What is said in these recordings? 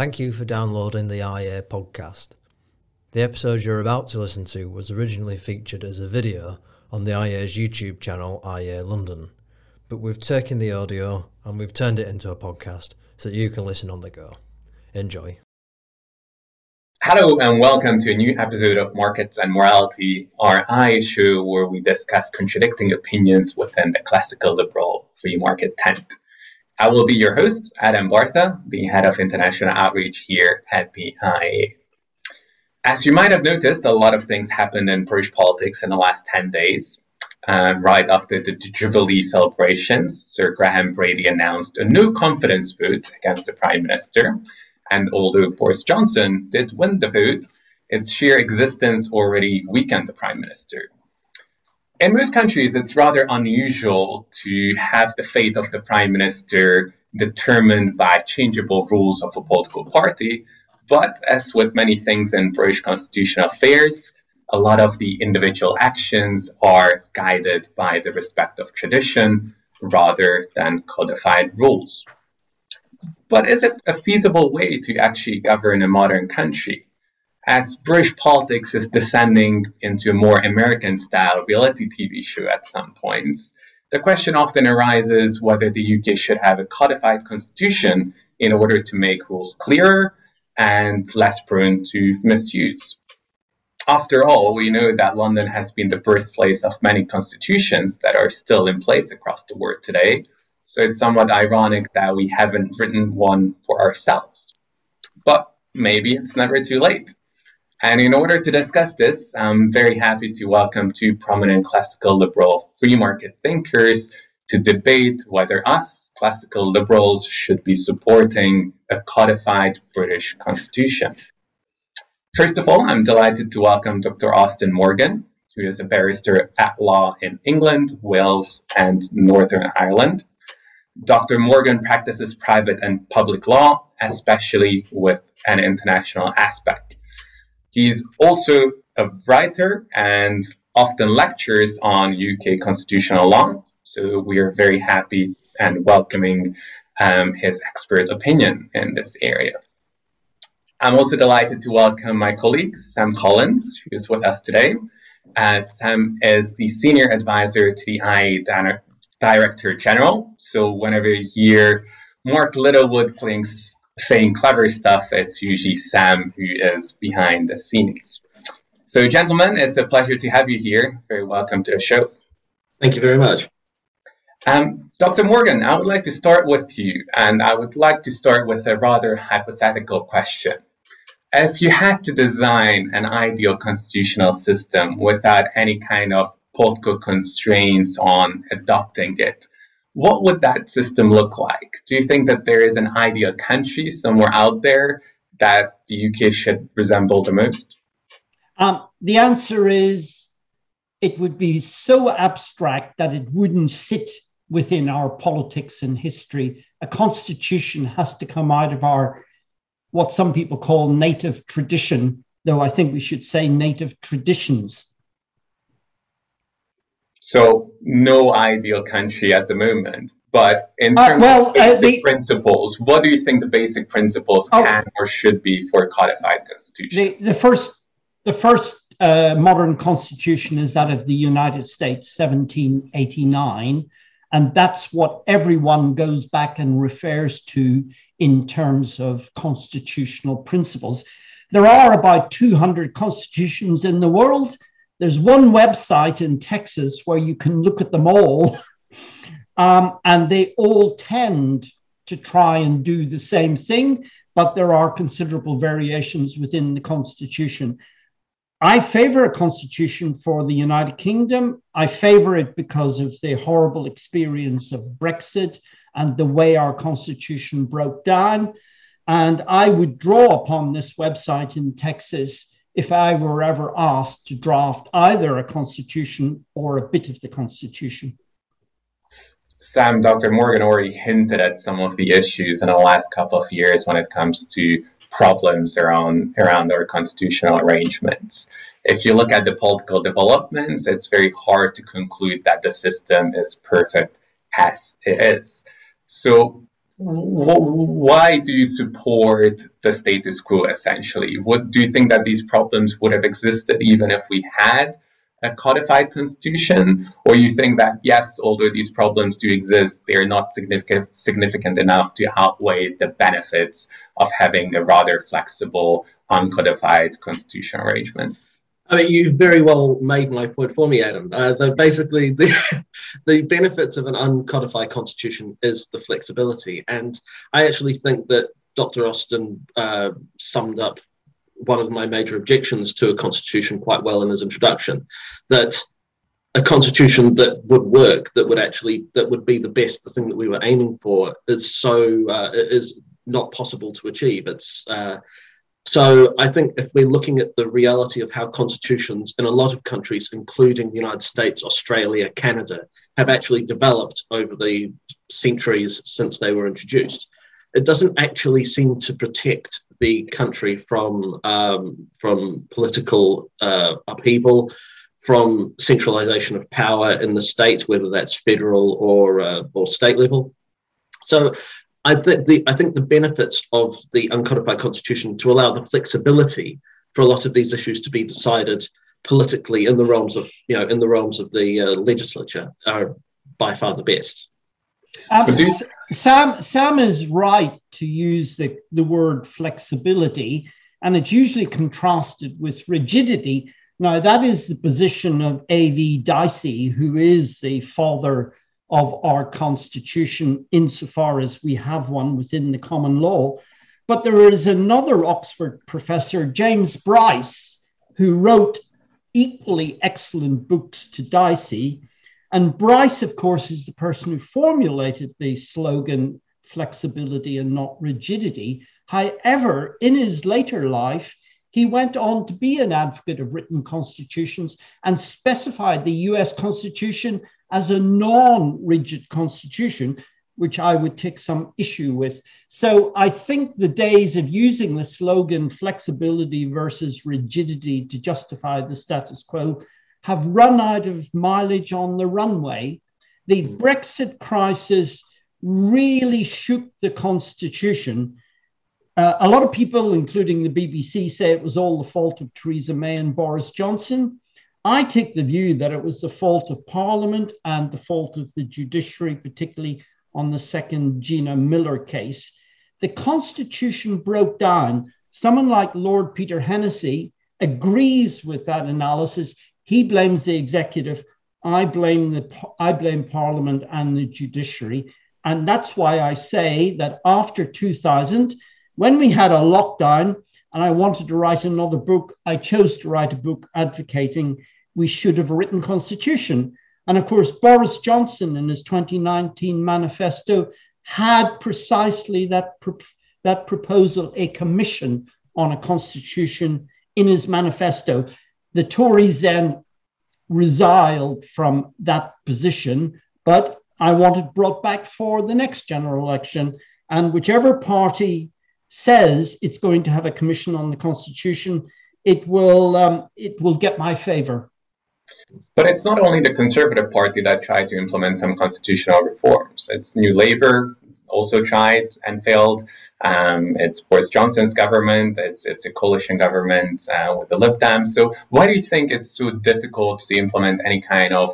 Thank you for downloading the IEA podcast. The episode you're about to listen to was originally featured as a video on the IEA's YouTube channel, IEA London, but we've taken the audio and we've turned it into a podcast so that you can listen on the go. Enjoy. Hello and welcome to a new episode of Markets and Morality, our IA show where we discuss contradicting opinions within the classical liberal free market tent. I will be your host, Adam Bartha, the head of international outreach here at the IEA. As you might have noticed, a lot of things happened in British politics in the last 10 days. Um, right after the Jubilee celebrations, Sir Graham Brady announced a no confidence vote against the Prime Minister. And although Boris Johnson did win the vote, its sheer existence already weakened the Prime Minister in most countries, it's rather unusual to have the fate of the prime minister determined by changeable rules of a political party. But as with many things in British constitutional affairs, a lot of the individual actions are guided by the respect of tradition rather than codified rules. But is it a feasible way to actually govern a modern country? As British politics is descending into a more American style reality TV show at some points, the question often arises whether the UK should have a codified constitution in order to make rules clearer and less prone to misuse. After all, we know that London has been the birthplace of many constitutions that are still in place across the world today, so it's somewhat ironic that we haven't written one for ourselves. But maybe it's never too late. And in order to discuss this, I'm very happy to welcome two prominent classical liberal free market thinkers to debate whether us, classical liberals, should be supporting a codified British constitution. First of all, I'm delighted to welcome Dr. Austen Morgan, who is a barrister at law in England, Wales, and Northern Ireland. Dr. Morgan practices private and public law, especially with an international aspect. He's also a writer and often lectures on UK constitutional law. So we are very happy and welcoming um, his expert opinion in this area. I'm also delighted to welcome my colleague, Sam Collins, who is with us today. Uh, Sam is the senior advisor to the IEA Director General. So whenever you hear Mark Littlewood playing saying clever stuff, it's usually Sam who is behind the scenes. So, gentlemen, it's a pleasure to have you here. Very welcome to the show. Thank you very much. Um, Dr. Morgan, I would like to start with you, and I would like to start with a rather hypothetical question. If you had to design an ideal constitutional system without any kind of political constraints on adopting it, what would that system look like? Do you think that there is an ideal country somewhere out there that the UK should resemble the most? Um, the answer is it would be so abstract that it wouldn't sit within our politics and history. A constitution has to come out of our, what some people call native tradition, though I think we should say native traditions. So no ideal country at the moment. But in uh, terms uh, well, of basic uh, the, principles, what do you think the basic principles oh, can or should be for a codified constitution? The, the first, the first uh, modern constitution is that of the United States, 1789, and that's what everyone goes back and refers to in terms of constitutional principles. There are about 200 constitutions in the world there's one website in Texas where you can look at them all, um, and they all tend to try and do the same thing, but there are considerable variations within the Constitution. I favor a constitution for the United Kingdom. I favor it because of the horrible experience of Brexit and the way our constitution broke down. And I would draw upon this website in Texas if I were ever asked to draft either a constitution or a bit of the constitution. Sam, Dr. Morgan already hinted at some of the issues in the last couple of years when it comes to problems around around our constitutional arrangements. If you look at the political developments, it's very hard to conclude that the system is perfect as it is. So why do you support the status quo essentially? What do you think that these problems would have existed even if we had a codified constitution? Or you think that yes, although these problems do exist, they're not significant significant enough to outweigh the benefits of having a rather flexible, uncodified constitutional arrangement? I mean, you very well made my point for me, Adam. Uh, the, basically, the, the benefits of an uncodified constitution is the flexibility. And I actually think that Dr. Austen uh, summed up one of my major objections to a constitution quite well in his introduction that a constitution that would work, that would actually, that would be the best, the thing that we were aiming for, is so, uh, is not possible to achieve. It's, uh, so I think if we're looking at the reality of how constitutions in a lot of countries, including the United States, Australia, Canada, have actually developed over the centuries since they were introduced, it doesn't actually seem to protect the country from um, from political uh, upheaval, from centralization of power in the state, whether that's federal or uh, or state level. So I think the I think the benefits of the uncodified constitution to allow the flexibility for a lot of these issues to be decided politically in the realms of you know in the realms of the uh, legislature are by far the best. Um, Sam Sam is right to use the, the word flexibility, and it's usually contrasted with rigidity. Now that is the position of A.V. Dicey, who is the father of our constitution insofar as we have one within the common law. But there is another Oxford professor, James Bryce, who wrote equally excellent books to Dicey. And Bryce, of course, is the person who formulated the slogan flexibility and not rigidity. However, in his later life, he went on to be an advocate of written constitutions and specified the US Constitution as a non rigid constitution, which I would take some issue with. So I think the days of using the slogan flexibility versus rigidity to justify the status quo have run out of mileage on the runway. The. Brexit crisis really shook the constitution. Uh, a lot of people, including the BBC, say it was all the fault of Theresa May and Boris Johnson. I take the view that it was the fault of Parliament and the fault of the judiciary, particularly on the second Gina Miller case. The Constitution broke down. Someone like Lord Peter Hennessy agrees with that analysis. He blames the executive. I blame the I blame Parliament and the judiciary. And that's why I say that after 2000, when we had a lockdown, and I wanted to write another book. I chose to write a book advocating we should have a written constitution. And of course, Boris Johnson in his 2019 manifesto had precisely that, pro- that proposal, a commission on a constitution in his manifesto. The Tories then resiled from that position, but I want it brought back for the next general election. And whichever party says it's going to have a commission on the constitution, it will um, it will get my favor. But it's not only the Conservative Party that tried to implement some constitutional reforms. It's New Labour also tried and failed. Um, it's Boris Johnson's government. It's it's a coalition government uh, with the Lib Dems. So why do you think it's so difficult to implement any kind of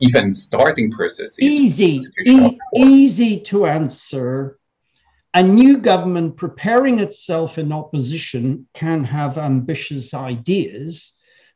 even starting process? Easy, e- easy to answer a new government preparing itself in opposition can have ambitious ideas,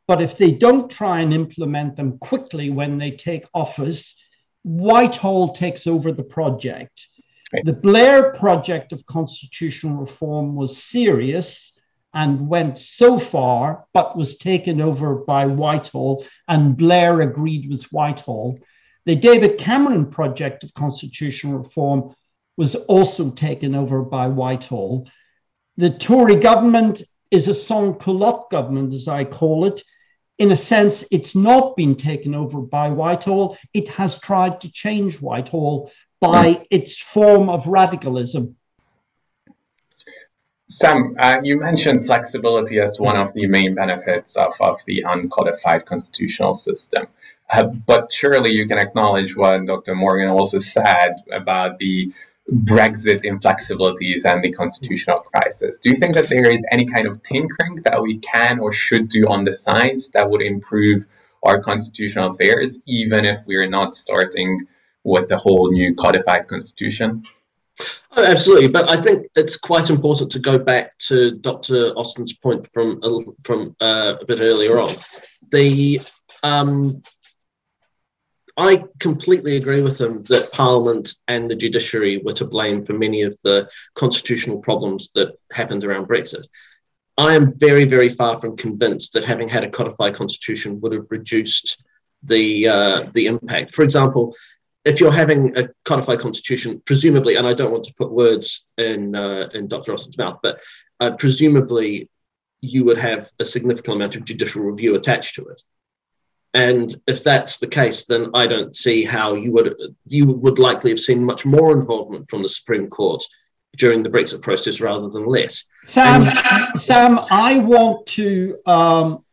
but if they don't try and implement them quickly when they take office, Whitehall takes over the project. Right. The Blair project of constitutional reform was serious and went so far, but was taken over by Whitehall, and Blair agreed with Whitehall. The David Cameron project of constitutional reform was also taken over by Whitehall. The Tory government is a sans culotte government, as I call it. In a sense, it's not been taken over by Whitehall. It has tried to change Whitehall by its form of radicalism. Sam, uh, you mentioned flexibility as one of the main benefits of, of the uncodified constitutional system. Uh, but surely you can acknowledge what Dr. Morgan also said about the Brexit inflexibilities and the constitutional crisis. Do you think that there is any kind of tinkering that we can or should do on the sides that would improve our constitutional affairs, even if we're not starting with the whole new codified constitution? Oh, absolutely, but I think it's quite important to go back to Dr. Austen's point from from uh, a bit earlier on. The um, I completely agree with him that Parliament and the judiciary were to blame for many of the constitutional problems that happened around Brexit. I am very, very far from convinced that having had a codified constitution would have reduced the uh, the impact. For example, if you're having a codified constitution, presumably, and I don't want to put words in uh, in Dr. Austen's mouth, but uh, presumably you would have a significant amount of judicial review attached to it. And if that's the case, then I don't see how you would you would likely have seen much more involvement from the Supreme Court during the Brexit process rather than less. Sam, and- Sam, I want to um,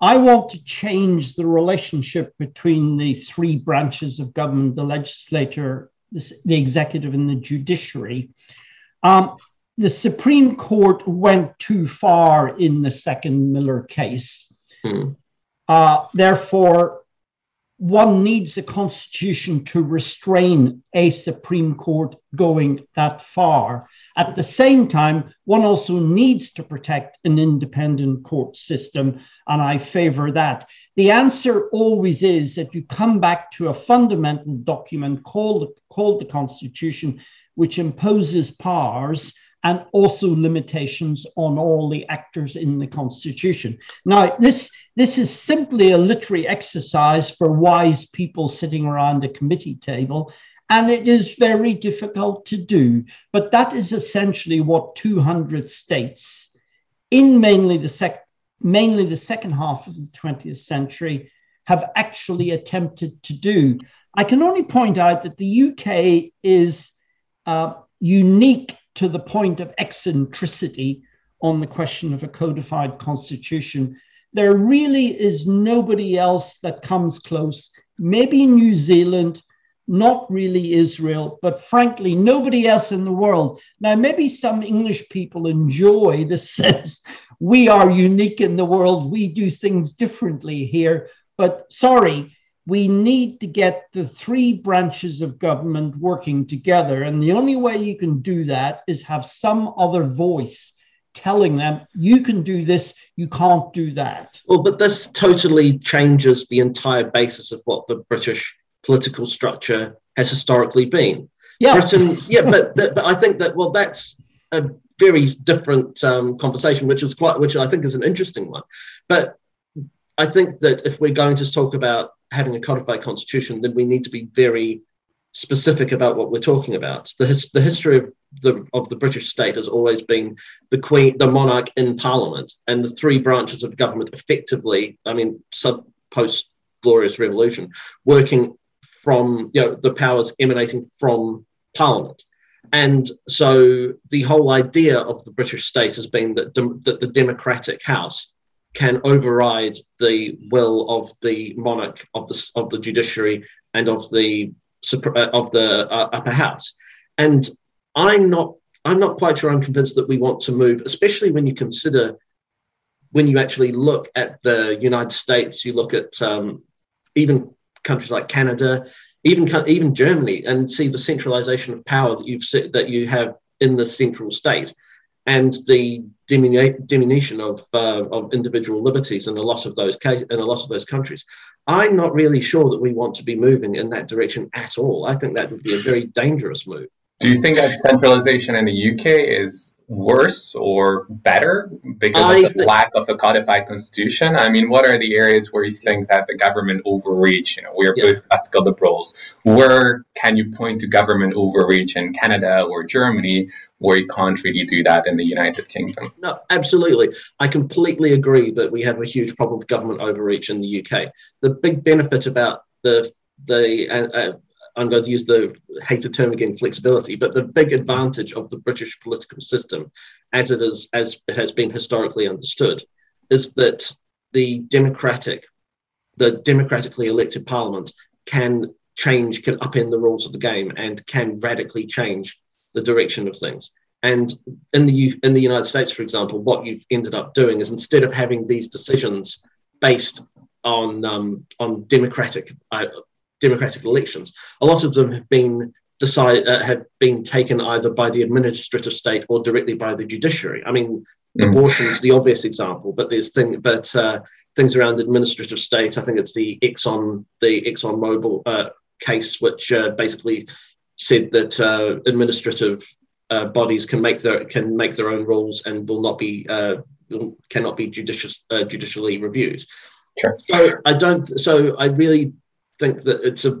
I want to change the relationship between the three branches of government: the legislature, the, the executive, and the judiciary. Um, the Supreme Court went too far in the second Miller case. Hmm. Uh, therefore, one needs a constitution to restrain a Supreme Court going that far. At the same time, one also needs to protect an independent court system, and I favor that. The answer always is that you come back to a fundamental document called, called the Constitution, which imposes powers and also limitations on all the actors in the Constitution. Now, this, this is simply a literary exercise for wise people sitting around a committee table, and it is very difficult to do. But that is essentially what 200 states in mainly the, sec- mainly the second half of the 20th century have actually attempted to do. I can only point out that the UK is uh, unique to the point of eccentricity on the question of a codified constitution. There really is nobody else that comes close. Maybe New Zealand, not really Israel, but frankly, nobody else in the world. Now, maybe some English people enjoy the sense we are unique in the world, we do things differently here. But sorry, we need to get the three branches of government working together. And the only way you can do that is have some other voice telling them, you can do this, you can't do that. Well, but this totally changes the entire basis of what the British political structure has historically been. Yeah. Britain, yeah, but, but I think that, well, that's a very different um, conversation, which is quite, which I think is an interesting one. But I think that if we're going to talk about having a codified constitution, then we need to be very specific about what we're talking about. The, his, the history of the of the British state has always been the queen, the monarch in parliament, and the three branches of government effectively. I mean, sub post Glorious Revolution, working from you know the powers emanating from parliament. And so the whole idea of the British state has been that, that the democratic house can override the will of the monarch of the of the judiciary and of the uh, of the uh, upper house. And i'm not i'm not quite sure i'm convinced that we want to move especially when you consider when you actually look at the united states you look at um, even countries like canada even even germany and see the centralization of power that you've that you have in the central state and the diminution of, uh, of individual liberties in a lot of those cases, in a lot of those countries. I'm not really sure that we want to be moving in that direction at all. I think that would be a very dangerous move. Do you think that centralization in the UK is worse or better because I of the lack of a codified constitution? I mean, what are the areas where you think that the government overreach? You know, we are yeah. both classical liberals. Where can you point to government overreach in Canada or Germany where you can't really do that in the United Kingdom? No, absolutely. I completely agree that we have a huge problem with government overreach in the UK. The big benefit about the the uh, uh I'm going to use the hated term again, flexibility, but the big advantage of the British political system, as it is as it has been historically understood, is that the democratic, the democratically elected parliament can change, can upend the rules of the game and can radically change the direction of things. And in the in the United States, for example, what you've ended up doing is instead of having these decisions based on um, on democratic uh, democratic elections, a lot of them have been decide uh, have been taken either by the administrative state or directly by the judiciary. I mean, mm. abortion is the obvious example, but there's thing, but uh, things around administrative state. I think it's the Exxon the Exxon Mobil uh, case, which uh, basically said that uh, administrative uh, bodies can make their can make their own rules and will not be uh, cannot be judicious, uh, judicially reviewed. Sure. So I don't. So I really think that it's a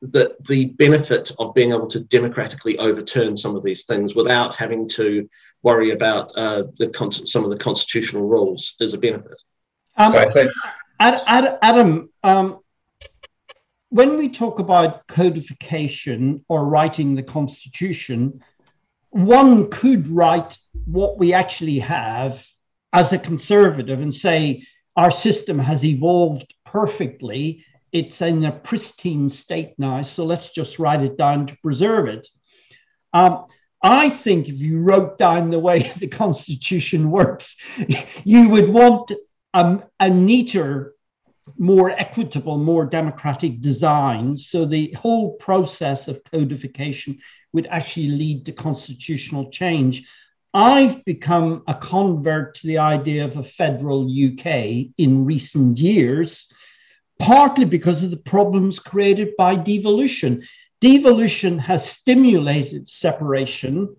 that the benefit of being able to democratically overturn some of these things without having to worry about uh, the con- some of the constitutional rules is a benefit. Um, so I think Adam, um, when we talk about codification or writing the constitution, one could write what we actually have as a conservative and say our system has evolved perfectly. It's in a pristine state now, so let's just write it down to preserve it. Um, I think if you wrote down the way the Constitution works, you would want a, a neater, more equitable, more democratic design. So the whole process of codification would actually lead to constitutional change. I've become a convert to the idea of a federal UK in recent years, partly because of the problems created by devolution. Devolution has stimulated separation.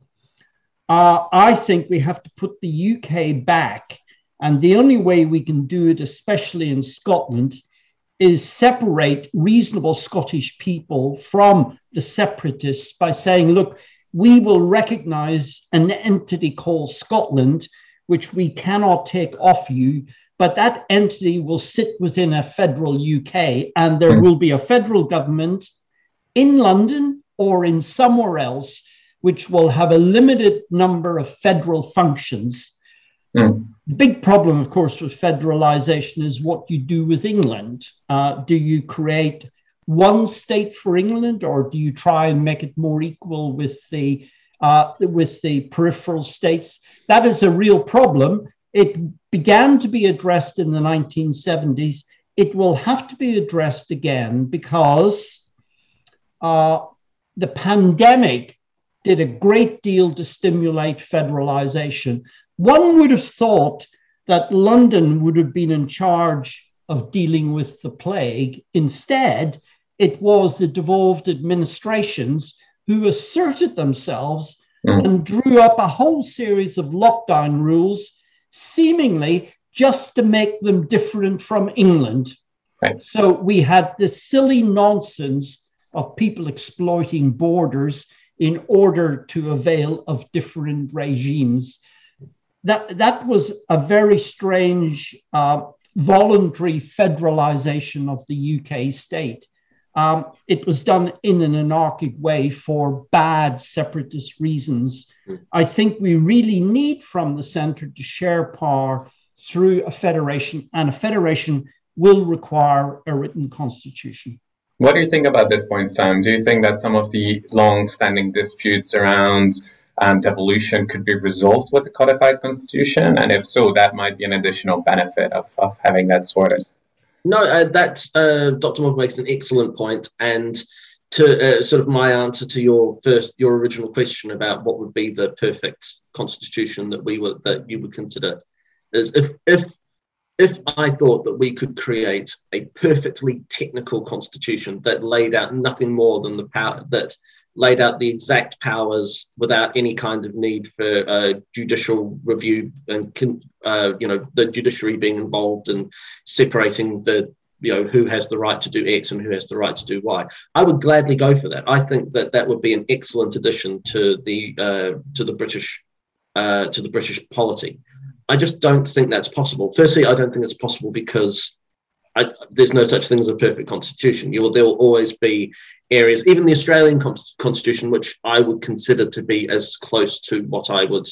Uh, I think we have to put the UK back. And the only way we can do it, especially in Scotland, is separate reasonable Scottish people from the separatists by saying, look, we will recognize an entity called Scotland, which we cannot take off you, but that entity will sit within a federal UK, and there mm. will be a federal government in London or in somewhere else, which will have a limited number of federal functions. Mm. The big problem, of course, with federalization is what you do with England. Uh, do you create one state for England, or do you try and make it more equal with the uh, with the peripheral states? That is a real problem. It began to be addressed in the 1970s. It will have to be addressed again because uh, the pandemic did a great deal to stimulate federalization. One would have thought that London would have been in charge of dealing with the plague. Instead, it was the devolved administrations who asserted themselves mm. and drew up a whole series of lockdown rules, seemingly just to make them different from England. Right. So we had this silly nonsense of people exploiting borders in order to avail of different regimes. That, that was a very strange uh, voluntary federalization of the UK state. Um, it was done in an anarchic way for bad separatist reasons. I think we really need from the center to share power through a federation, and a federation will require a written constitution. What do you think about this point, Sam? Do you think that some of the long standing disputes around um, devolution could be resolved with a codified constitution? And if so, that might be an additional benefit of, of having that sorted. No, uh, that's uh, Dr. Mogg makes an excellent point, and to uh, sort of my answer to your first, your original question about what would be the perfect constitution that we would that you would consider is if if if I thought that we could create a perfectly technical constitution that laid out nothing more than the power that laid out the exact powers without any kind of need for uh, judicial review and uh, you know the judiciary being involved and separating the you know who has the right to do X and who has the right to do Y. I would gladly go for that. I think that that would be an excellent addition to the uh, to the British uh, to the British polity. I just don't think that's possible. Firstly, I don't think it's possible because I, there's no such thing as a perfect constitution. You will, there will always be areas, even the Australian constitution, which I would consider to be as close to what I would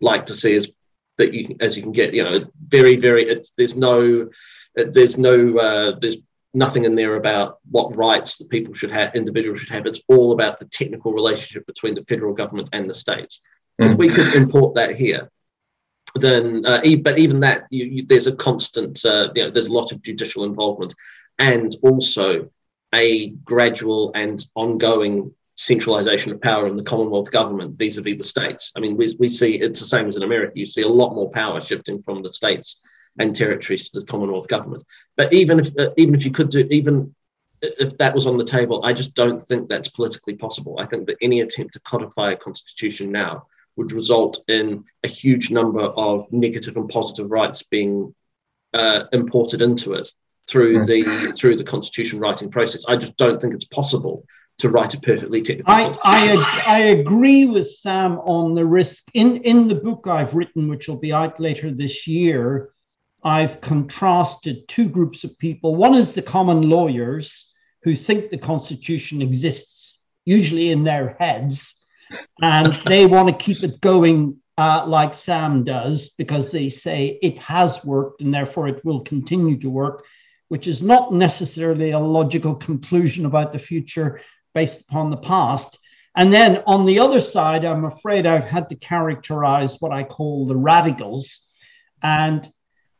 like to see as that you as you can get. You know, very very. there's no there's no uh, there's nothing in there about what rights that people should have, individuals should have. It's all about the technical relationship between the federal government and the states. If we could import that here, then, uh, but even that, you, you, there's a constant, uh, you know, there's a lot of judicial involvement and also a gradual and ongoing centralization of power in the Commonwealth government vis-a-vis the states. I mean, we, we see it's the same as in America. You see a lot more power shifting from the states and territories to the Commonwealth government. But even if uh, even if you could do even if that was on the table, I just don't think that's politically possible. I think that any attempt to codify a constitution now would result in a huge number of negative and positive rights being uh, imported into it through hmm. the through the constitution writing process. I just don't think it's possible to write a perfectly technical. I, I, I agree with Sam on the risk. In, in the book I've written, which will be out later this year, I've contrasted two groups of people. One is the common lawyers who think the Constitution exists, usually in their heads, and they want to keep it going uh, like Sam does because they say it has worked and therefore it will continue to work, which is not necessarily a logical conclusion about the future, based upon the past. And then on the other side, I'm afraid I've had to characterize what I call the radicals. And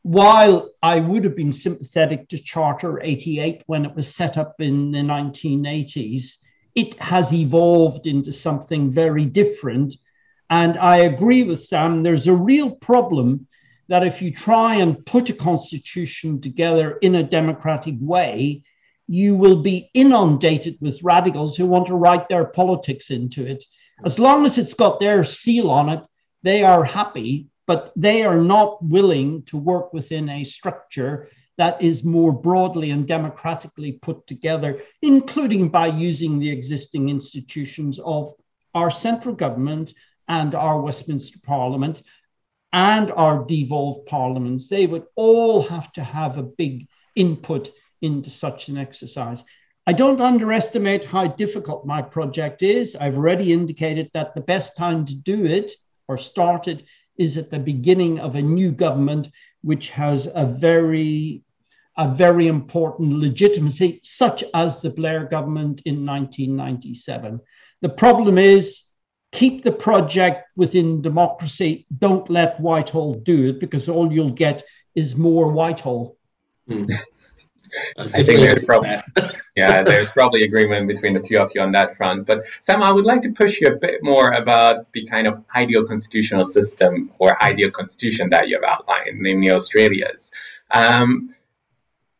while I would have been sympathetic to Charter 88 when it was set up in the 1980s, it has evolved into something very different. And I agree with Sam, there's a real problem that if you try and put a constitution together in a democratic way, you will be inundated with radicals who want to write their politics into it. As long as it's got their seal on it, they are happy, but they are not willing to work within a structure that is more broadly and democratically put together, including by using the existing institutions of our central government and our Westminster Parliament and our devolved parliaments. They would all have to have a big input into such an exercise. I don't underestimate how difficult my project is. I've already indicated that the best time to do it or start it is at the beginning of a new government, which has a very a very important legitimacy, such as the Blair government in 1997. The problem is keep the project within democracy. Don't let Whitehall do it because all you'll get is more Whitehall. Mm. I think there's probably yeah, there's probably agreement between the two of you on that front. But Sam, I would like to push you a bit more about the kind of ideal constitutional system or ideal constitution that you've outlined, namely Australia's. Um,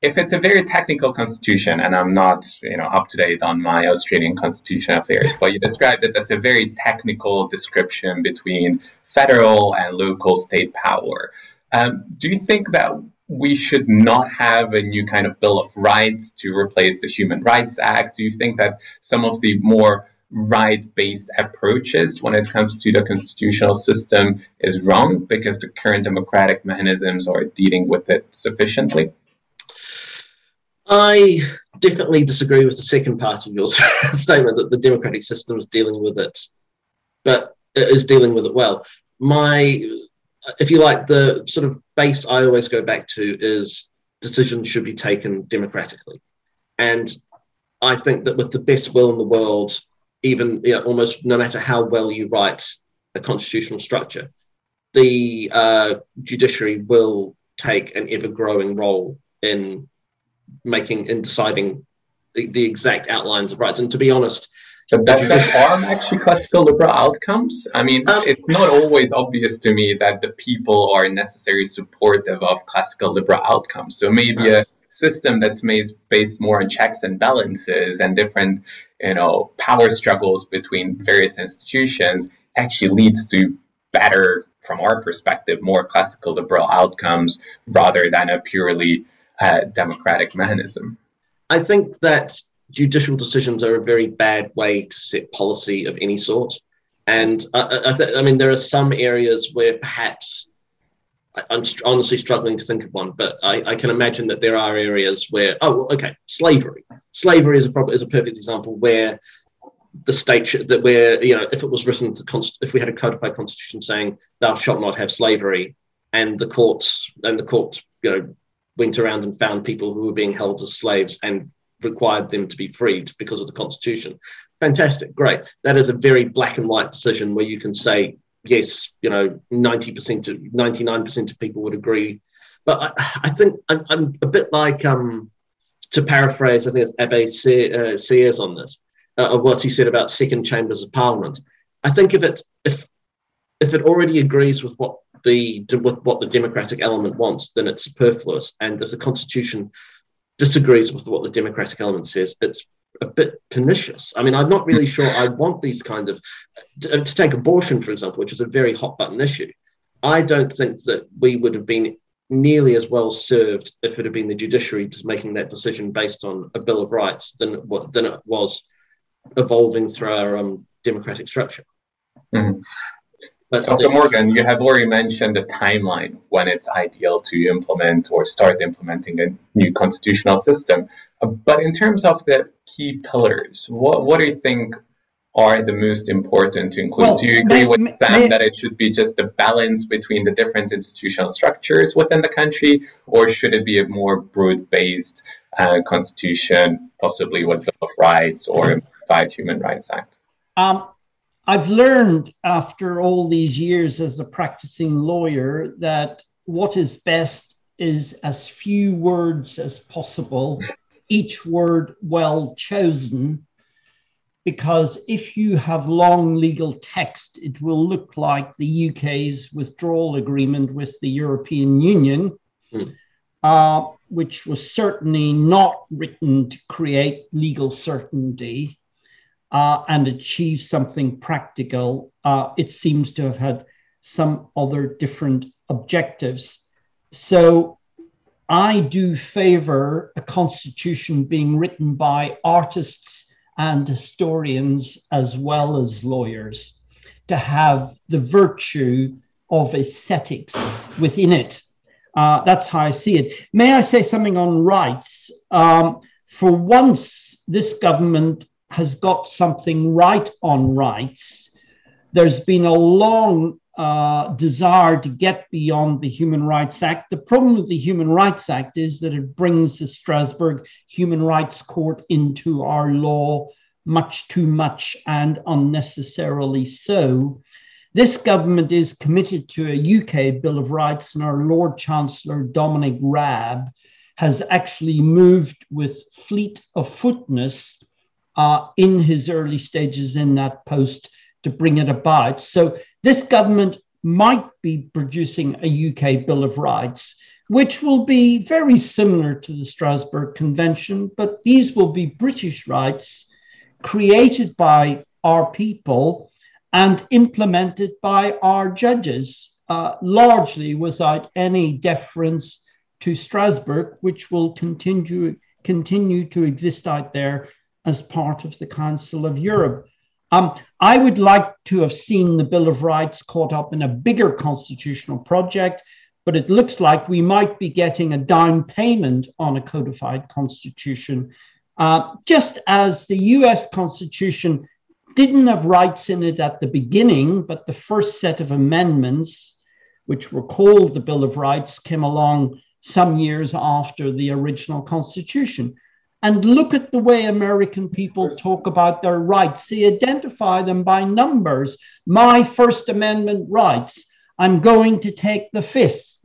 if it's a very technical constitution, and I'm not, you know, up to date on my Australian constitution affairs, but you described it as a very technical description between federal and local state power. Um, do you think that we should not have a new kind of Bill of Rights to replace the Human Rights Act? Do you think that some of the more right based approaches when it comes to the constitutional system is wrong because the current democratic mechanisms are dealing with it sufficiently? I definitely disagree with the second part of your statement that the democratic system is dealing with it, but it is dealing with it well. My if you like, the sort of base I always go back to is decisions should be taken democratically. And I think that with the best will in the world, even you know, almost no matter how well you write a constitutional structure, the uh, judiciary will take an ever growing role in making and deciding the, the exact outlines of rights. And to be honest, so does that harm actually classical liberal outcomes? I mean, um, it's not always obvious to me that the people are necessarily supportive of classical liberal outcomes. So maybe a system that's made based more on checks and balances and different, you know, power struggles between various institutions actually leads to better, from our perspective, more classical liberal outcomes rather than a purely uh, democratic mechanism. I think that judicial decisions are a very bad way to set policy of any sort. And I, I, th- I mean, there are some areas where perhaps I, st- honestly struggling to think of one, but I, I, can imagine that there are areas where, oh, okay, slavery. Slavery is a prob- is a perfect example where the state should, that where you know if it was written to const- if we had a codified constitution saying thou shalt not have slavery, and the courts and the courts you know went around and found people who were being held as slaves and required them to be freed because of the Constitution. Fantastic, great. That is a very black and white decision where you can say, yes, you know, 90% to 99% of people would agree. But I, I think I'm, I'm, a bit like, um, to paraphrase, I think it's Abbe uh, on this, uh, what he said about second chambers of parliament. I think if it, if, if it already agrees with what the with what the democratic element wants, then it's superfluous. And if the constitution disagrees with what the democratic element says, it's a bit pernicious. I mean, I'm not really sure I want these kind of to, to take abortion, for example, which is a very hot button issue. I don't think that we would have been nearly as well served if it had been the judiciary just making that decision based on a Bill of Rights than it, than it was evolving through our um, democratic structure. Mm-hmm. But Dr. Morgan, you have already mentioned the timeline when it's ideal to implement or start implementing a new constitutional system. Uh, but in terms of the key pillars, what, what do you think are the most important to include? Well, do you agree may, with may, Sam may, that it should be just a balance between the different institutional structures within the country, or should it be a more broad based uh, constitution, possibly with Bill of Rights or a Human Rights Act? Um, I've learned after all these years as a practicing lawyer that what is best is as few words as possible, each word well chosen, because if you have long legal text, it will look like the UK's withdrawal agreement with the European Union, mm. uh, which was certainly not written to create legal certainty uh, and achieve something practical, uh, it seems to have had some other different objectives. So I do favor a constitution being written by artists and historians as well as lawyers to have the virtue of aesthetics within it. Uh, that's how I see it. May I say something on rights? Um, for once, this government has got something right on rights. There's been a long uh, desire to get beyond the Human Rights Act. The problem with the Human Rights Act is that it brings the Strasbourg Human Rights Court into our law much too much and unnecessarily so. This government is committed to a UK Bill of Rights, and our Lord Chancellor Dominic Raab has actually moved with fleet of footness uh, in his early stages in that post to bring it about. So this government might be producing a UK Bill of Rights, which will be very similar to the Strasbourg Convention, but these will be British rights created by our people and implemented by our judges, uh, largely without any deference to Strasbourg, which will continue continue to exist out there as part of the Council of Europe. Um, I would like to have seen the Bill of Rights caught up in a bigger constitutional project, but it looks like we might be getting a down payment on a codified constitution, uh, just as the US Constitution didn't have rights in it at the beginning, but the first set of amendments, which were called the Bill of Rights, came along some years after the original Constitution. And look at the way American people talk about their rights. They identify them by numbers. My First Amendment rights. I'm going to take the fifth.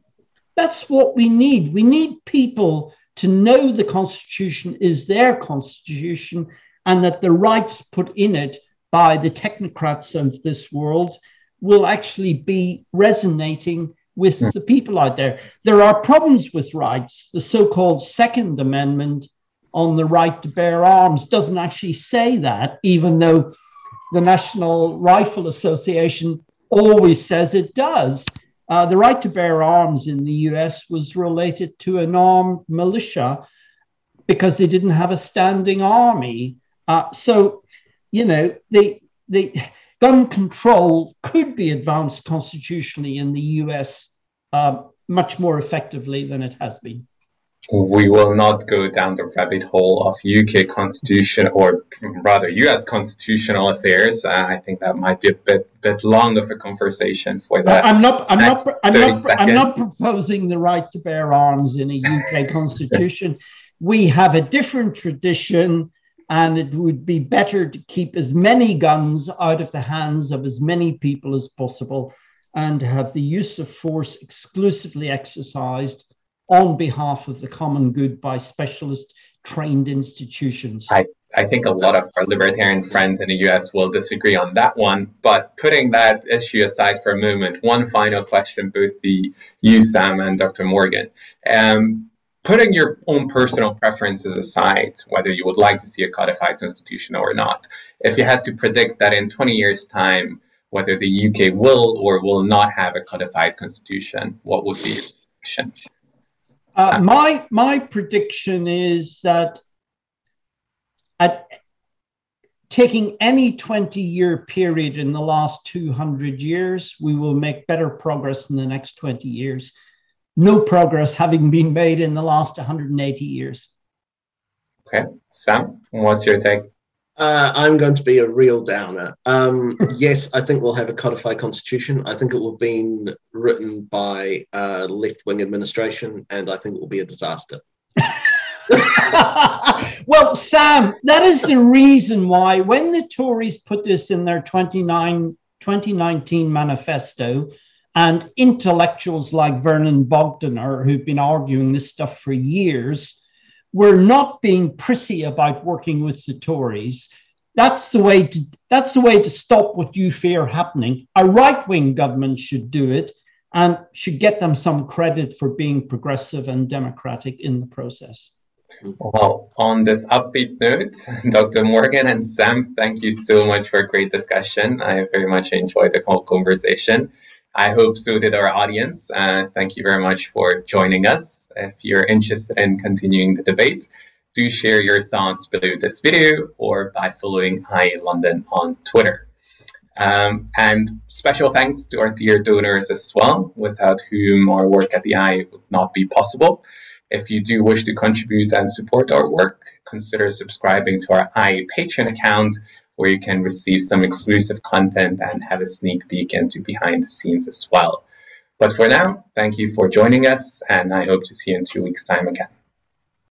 That's what we need. We need people to know the Constitution is their Constitution and that the rights put in it by the technocrats of this world will actually be resonating with the people out there. There are problems with rights. The so called Second Amendment on the right to bear arms doesn't actually say that, even though the National Rifle Association always says it does. Uh, the right to bear arms in the US was related to an armed militia because they didn't have a standing army. Uh, so, you know, the, the gun control could be advanced constitutionally in the US uh, much more effectively than it has been. We will not go down the rabbit hole of UK constitution or rather US constitutional affairs. Uh, I think that might be a bit bit long of a conversation for that. I'm not. I'm not. I'm not. I'm not proposing the right to bear arms in a UK constitution. we have a different tradition, and it would be better to keep as many guns out of the hands of as many people as possible, and have the use of force exclusively exercised on behalf of the common good by specialist trained institutions. I, I think a lot of our libertarian friends in the US will disagree on that one. But putting that issue aside for a moment, one final question, both the you, Sam, and Dr. Morgan. Um, putting your own personal preferences aside, whether you would like to see a codified constitution or not, if you had to predict that in 20 years' time, whether the UK will or will not have a codified constitution, what would be your prediction? Uh, my my prediction is that at taking any 20 year period in the last 200 years, we will make better progress in the next 20 years. No progress having been made in the last 180 years. Okay. Sam, what's your take? Uh, I'm going to be a real downer. Um, yes, I think we'll have a codified constitution. I think it will been written by a left wing administration, and I think it will be a disaster. well, Sam, that is the reason why when the Tories put this in their 29, 2019 manifesto, and intellectuals like Vernon Bogdanor, who've been arguing this stuff for years, we're not being prissy about working with the Tories. That's the way to that's the way to stop what you fear happening. A right-wing government should do it and should get them some credit for being progressive and democratic in the process. Well, on this upbeat note, Dr. Morgan and Sam, thank you so much for a great discussion. I very much enjoyed the whole conversation. I hope so did our audience. Uh, thank you very much for joining us. If you're interested in continuing the debate, do share your thoughts below this video or by following IEA London on Twitter. Um, and special thanks to our dear donors as well, without whom our work at the IEA would not be possible. If you do wish to contribute and support our work, consider subscribing to our IEA Patreon account, where you can receive some exclusive content and have a sneak peek into behind the scenes as well. But for now, thank you for joining us, and I hope to see you in two weeks' time again.